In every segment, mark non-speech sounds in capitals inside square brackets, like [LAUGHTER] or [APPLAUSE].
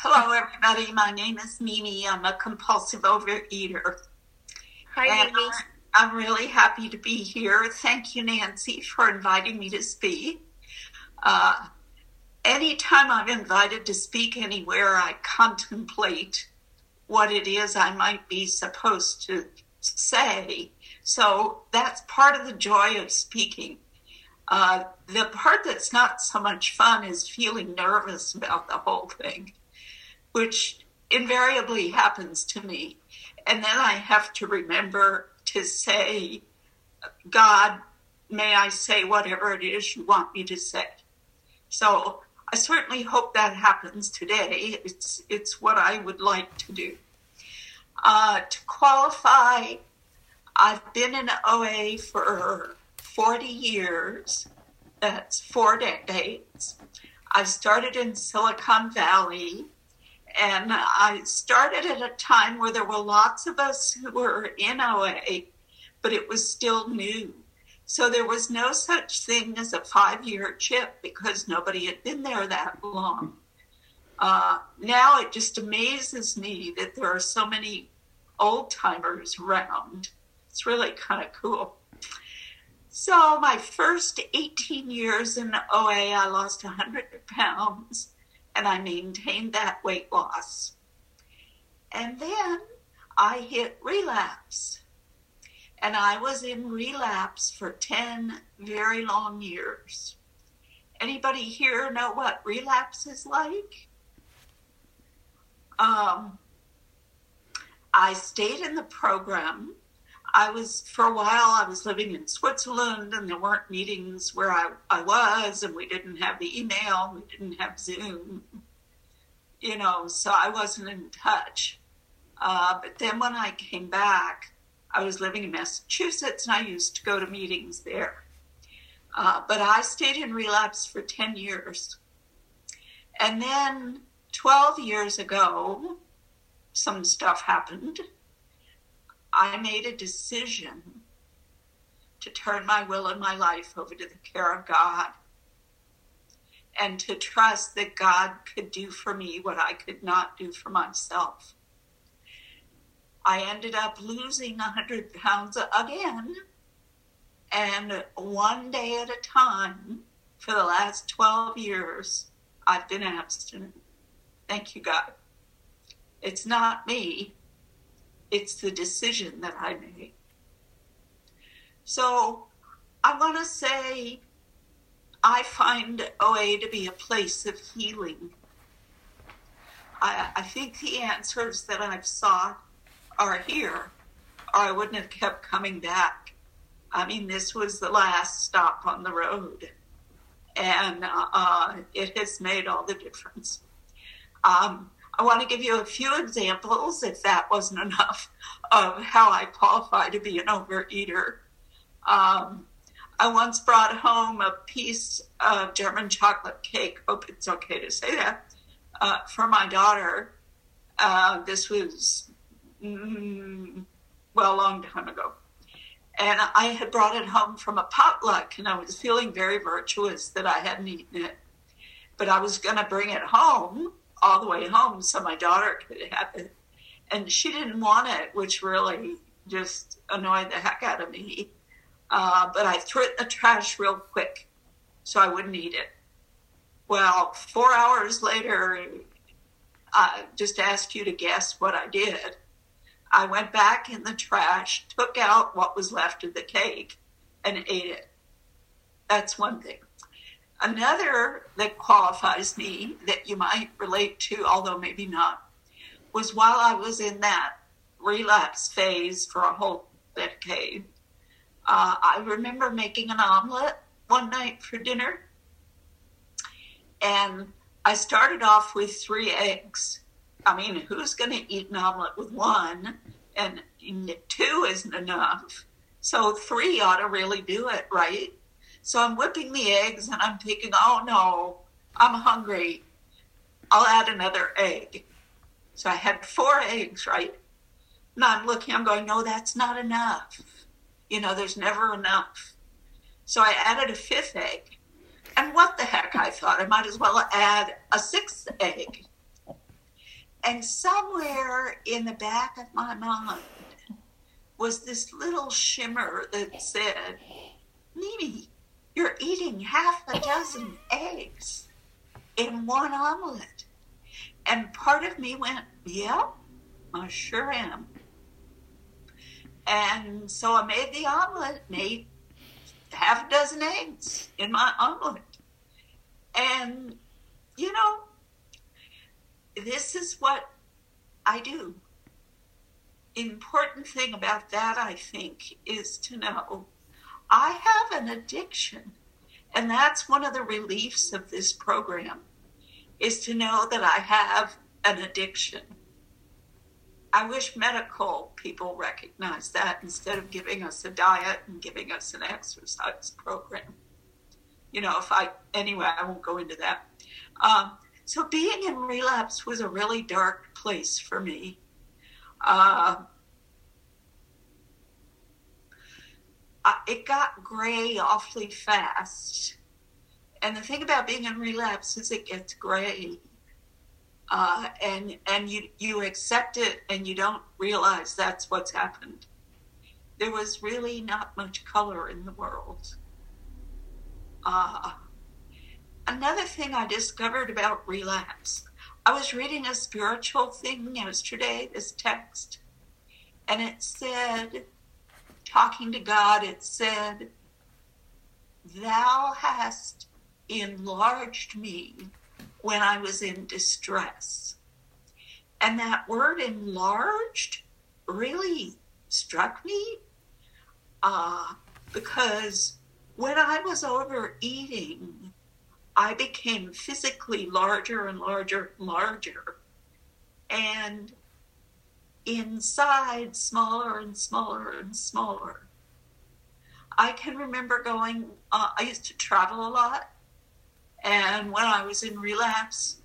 Hello, everybody. My name is Mimi. I'm a compulsive overeater. Hi, and Mimi. I'm really happy to be here. Thank you, Nancy, for inviting me to speak. Uh, anytime I'm invited to speak anywhere, I contemplate what it is I might be supposed to say. So that's part of the joy of speaking. Uh, the part that's not so much fun is feeling nervous about the whole thing which invariably happens to me. And then I have to remember to say, God, may I say whatever it is you want me to say. So I certainly hope that happens today. It's, it's what I would like to do. Uh, to qualify, I've been in OA for 40 years. That's four decades. I started in Silicon Valley and I started at a time where there were lots of us who were in OA, but it was still new. So there was no such thing as a five year chip because nobody had been there that long. Uh, now it just amazes me that there are so many old timers around. It's really kind of cool. So, my first 18 years in OA, I lost 100 pounds and I maintained that weight loss. And then I hit relapse. And I was in relapse for 10 very long years. Anybody here know what relapse is like? Um, I stayed in the program. I was, for a while, I was living in Switzerland and there weren't meetings where I, I was, and we didn't have the email, we didn't have Zoom, you know, so I wasn't in touch. Uh, but then when I came back, I was living in Massachusetts and I used to go to meetings there. Uh, but I stayed in relapse for 10 years. And then 12 years ago, some stuff happened. I made a decision to turn my will and my life over to the care of God and to trust that God could do for me what I could not do for myself. I ended up losing 100 pounds again, and one day at a time for the last 12 years, I've been abstinent. Thank you, God. It's not me, it's the decision that I made. So I want to say I find OA to be a place of healing. I, I think the answers that I've sought are here, or I wouldn't have kept coming back. I mean, this was the last stop on the road, and uh, it has made all the difference. Um, I want to give you a few examples, if that wasn't enough, of how I qualify to be an overeater. Um, I once brought home a piece of German chocolate cake. Hope it's okay to say that uh, for my daughter. Uh, this was mm, well a long time ago, and I had brought it home from a potluck, and I was feeling very virtuous that I hadn't eaten it, but I was going to bring it home all the way home so my daughter could have it, and she didn't want it, which really just annoyed the heck out of me uh, but I threw it in the trash real quick so I wouldn't eat it. Well, four hours later, I just asked you to guess what I did. I went back in the trash, took out what was left of the cake, and ate it. That's one thing. Another that qualifies me that you might relate to, although maybe not, was while I was in that relapse phase for a whole decade, uh, I remember making an omelet one night for dinner, and I started off with three eggs. I mean, who's going to eat an omelet with one? And two isn't enough. So three ought to really do it, right? So I'm whipping the eggs and I'm thinking, oh no, I'm hungry. I'll add another egg. So I had four eggs, right? And I'm looking, I'm going, no, that's not enough. You know, there's never enough. So I added a fifth egg. And what the heck, I thought I might as well add a sixth egg. And somewhere in the back of my mind was this little shimmer that said, Mimi, you're eating half a dozen eggs in one omelet. And part of me went, Yep, I sure am. And so I made the omelet, made half a dozen eggs in my omelet. And, you know, this is what I do. Important thing about that, I think, is to know I have an addiction. And that's one of the reliefs of this program is to know that I have an addiction. I wish medical people recognize that instead of giving us a diet and giving us an exercise program. You know, if I, anyway, I won't go into that. Um, so being in relapse was a really dark place for me. Uh, it got gray awfully fast. And the thing about being in relapse is it gets gray uh, and and you you accept it and you don't realize that's what's happened. There was really not much color in the world. Uh, another thing I discovered about relapse, I was reading a spiritual thing yesterday, this text, and it said, talking to God, it said, Thou hast enlarged me when I was in distress. And that word enlarged really struck me uh, because when I was overeating, I became physically larger and larger and larger. And inside, smaller and smaller and smaller. I can remember going, uh, I used to travel a lot. And when I was in relapse,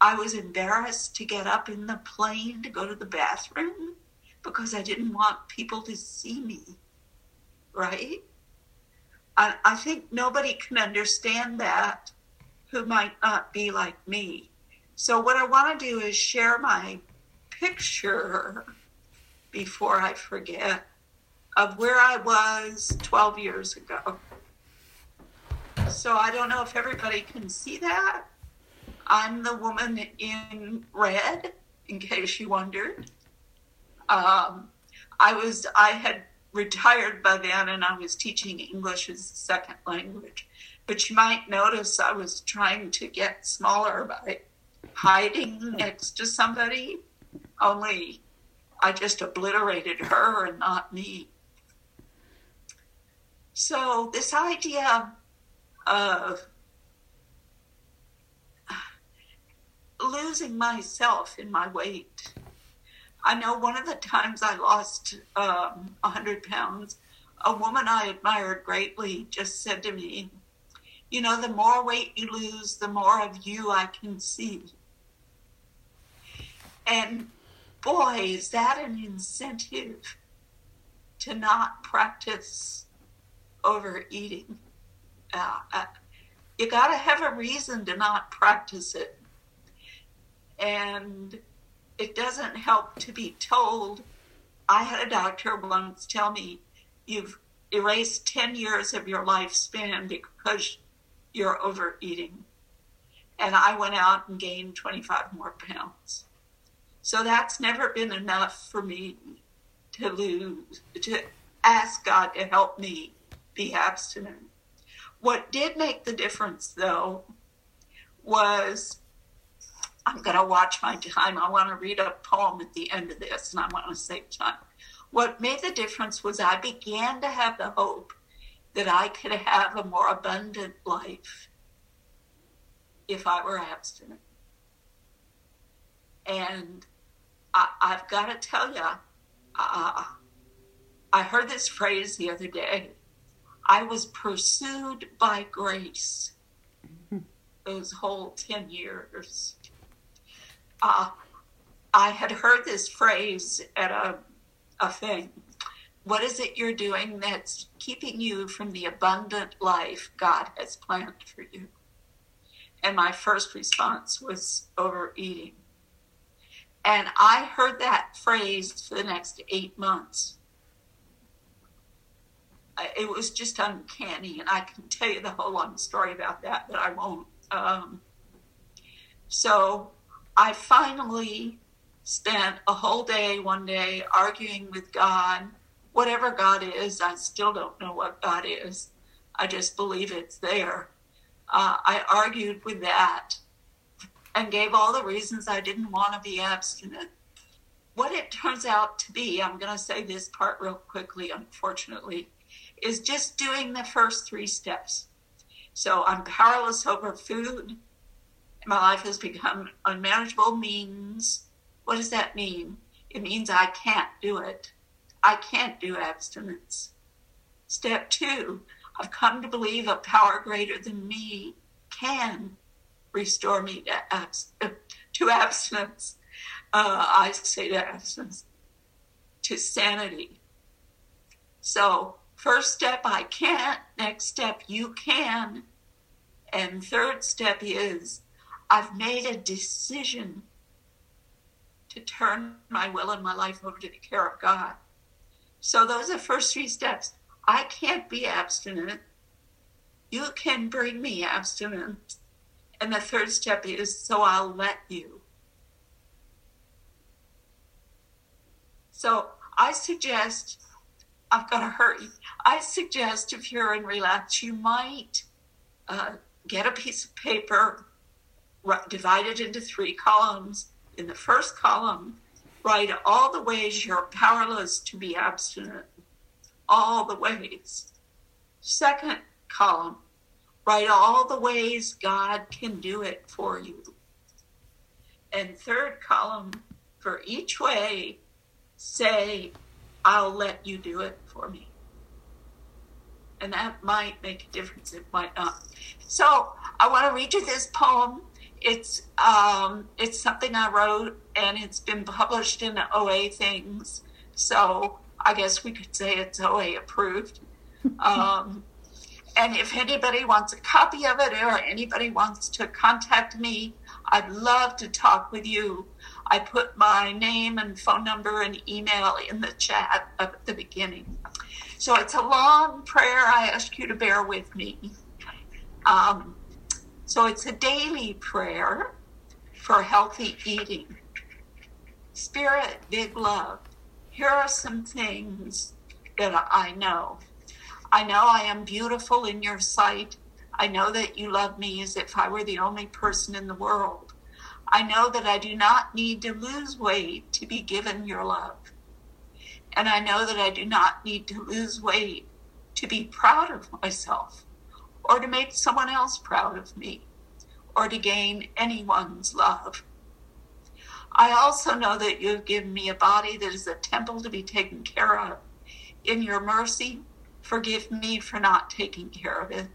I was embarrassed to get up in the plane to go to the bathroom because I didn't want people to see me. Right? I, I think nobody can understand that who might not be like me. So, what I want to do is share my picture before I forget of where I was 12 years ago. So I don't know if everybody can see that. I'm the woman in red, in case you wondered. Um, I was I had retired by then, and I was teaching English as a second language. But you might notice I was trying to get smaller by hiding next to somebody. Only I just obliterated her and not me. So this idea of losing myself in my weight. I know one of the times I lost um, 100 pounds, a woman I admired greatly just said to me, You know, the more weight you lose, the more of you I can see. And boy, is that an incentive to not practice overeating uh, uh, you got to have a reason to not practice it. And it doesn't help to be told. I had a doctor once tell me, you've erased 10 years of your lifespan because you're overeating. And I went out and gained 25 more pounds. So that's never been enough for me to lose, to ask God to help me be abstinent. What did make the difference, though, was I'm going to watch my time. I want to read a poem at the end of this, and I want to save time. What made the difference was I began to have the hope that I could have a more abundant life if I were abstinent. And I, have got to tell you, uh, I heard this phrase the other day I was pursued by grace those whole 10 years. Uh, I had heard this phrase at a, a thing. What is it you're doing that's keeping you from the abundant life God has planned for you? And my first response was overeating. And I heard that phrase for the next eight months. It was just uncanny, and I can tell you the whole long story about that, but I won't. Um, so I finally spent a whole day one day arguing with God. Whatever God is, I still don't know what God is. I just believe it's there. Uh, I argued with that and gave all the reasons I didn't want to be abstinent. What it turns out to be, I'm going to say this part real quickly, unfortunately, is just doing the first three steps. So I'm powerless over food. My life has become unmanageable means. What does that mean? It means I can't do it. I can't do abstinence. Step two, I've come to believe a power greater than me can restore me to, abs- to abstinence. Uh, I say to abstinence, to sanity. So, first step, I can't. Next step, you can. And third step is, I've made a decision to turn my will and my life over to the care of God. So, those are the first three steps. I can't be abstinent. You can bring me abstinence and the third step is so I'll let you. So I suggest, I've got to hurry. I suggest if you're in relapse, you might uh, get a piece of paper, divide it into three columns. In the first column, write all the ways you're powerless to be abstinent, all the ways. Second column, Write all the ways God can do it for you. And third column, for each way, say, I'll let you do it for me. And that might make a difference, it might not. So I want to read you this poem. It's um, it's something I wrote and it's been published in OA things. So I guess we could say it's OA approved. [LAUGHS] Um, and if anybody wants a copy of it or anybody wants to contact me, I'd love to talk with you. I put my name and phone number and email in the chat at the beginning. So it's a long prayer. I ask you to bear with me. Um, so it's a daily prayer for healthy eating. Spirit, big love. Here are some things that I know. I know I am beautiful in your sight. I know that you love me as if I were the only person in the world. I know that I do not need to lose weight to be given your love. And I know that I do not need to lose weight to be proud of myself or to make someone else proud of me or to gain anyone's love. I also know that you have given me a body that is a temple to be taken care of. In your mercy, Forgive me for not taking care of it.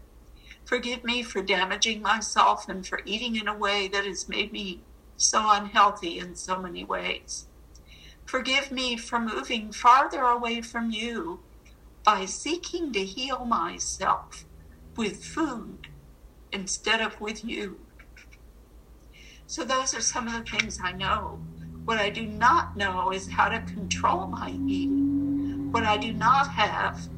Forgive me for damaging myself and for eating in a way that has made me so unhealthy in so many ways. Forgive me for moving farther away from you by seeking to heal myself with food instead of with you. So, those are some of the things I know. What I do not know is how to control my eating. What I do not have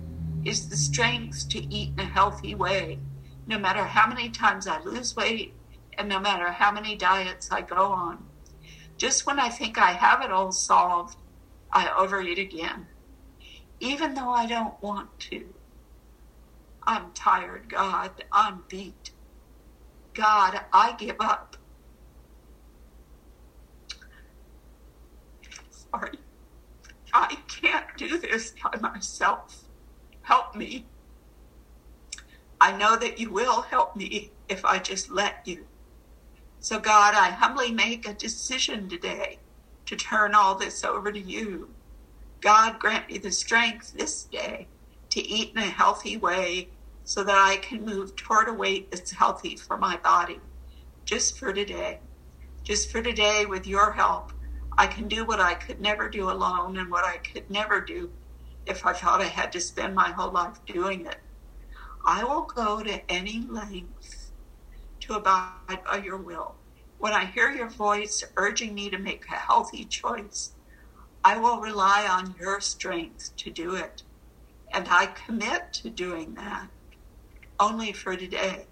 is the strength to eat in a healthy way, no matter how many times I lose weight and no matter how many diets I go on. Just when I think I have it all solved, I overeat again, even though I don't want to. I'm tired, God. I'm beat. God, I give up. Sorry. I can't do this by myself. Me. I know that you will help me if I just let you. So, God, I humbly make a decision today to turn all this over to you. God, grant me the strength this day to eat in a healthy way so that I can move toward a weight that's healthy for my body. Just for today. Just for today, with your help, I can do what I could never do alone and what I could never do if I thought I had to spend my whole life doing it. I will go to any length to abide by your will. When I hear your voice urging me to make a healthy choice, I will rely on your strength to do it. And I commit to doing that only for today.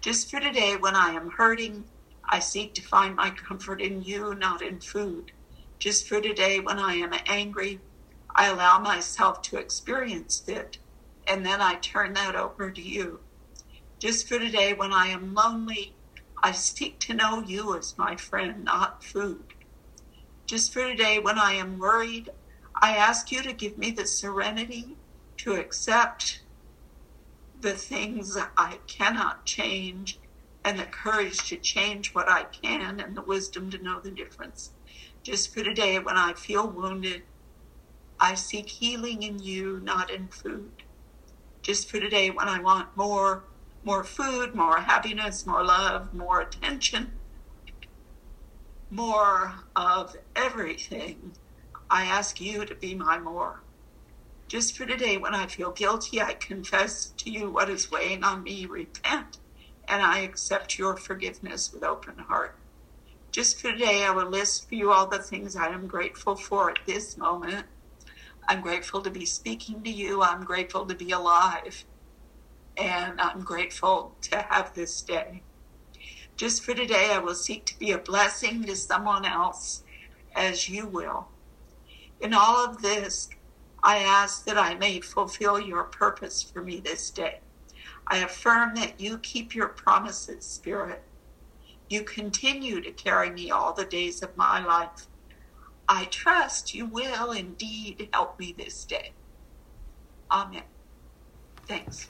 Just for today, when I am hurting, I seek to find my comfort in you, not in food. Just for today, when I am angry, I allow myself to experience it, and then I turn that over to you. Just for today, when I am lonely, I seek to know you as my friend, not food. Just for today, when I am worried, I ask you to give me the serenity to accept the things I cannot change and the courage to change what I can and the wisdom to know the difference. Just for today, when I feel wounded, I seek healing in you, not in food. Just for today, when I want more, more food, more happiness, more love, more attention, more of everything, I ask you to be my more. Just for today, when I feel guilty, I confess to you what is weighing on me, repent and I accept your forgiveness with open heart. Just for today, I will list for you all the things I am grateful for at this moment. I'm grateful to be speaking to you. I'm grateful to be alive. And I'm grateful to have this day. Just for today, I will seek to be a blessing to someone else as you will. In all of this, I ask that I may fulfill your purpose for me this day. I affirm that you keep your promises, Spirit. You continue to carry me all the days of my life. I trust you will indeed help me this day. Amen. Thanks.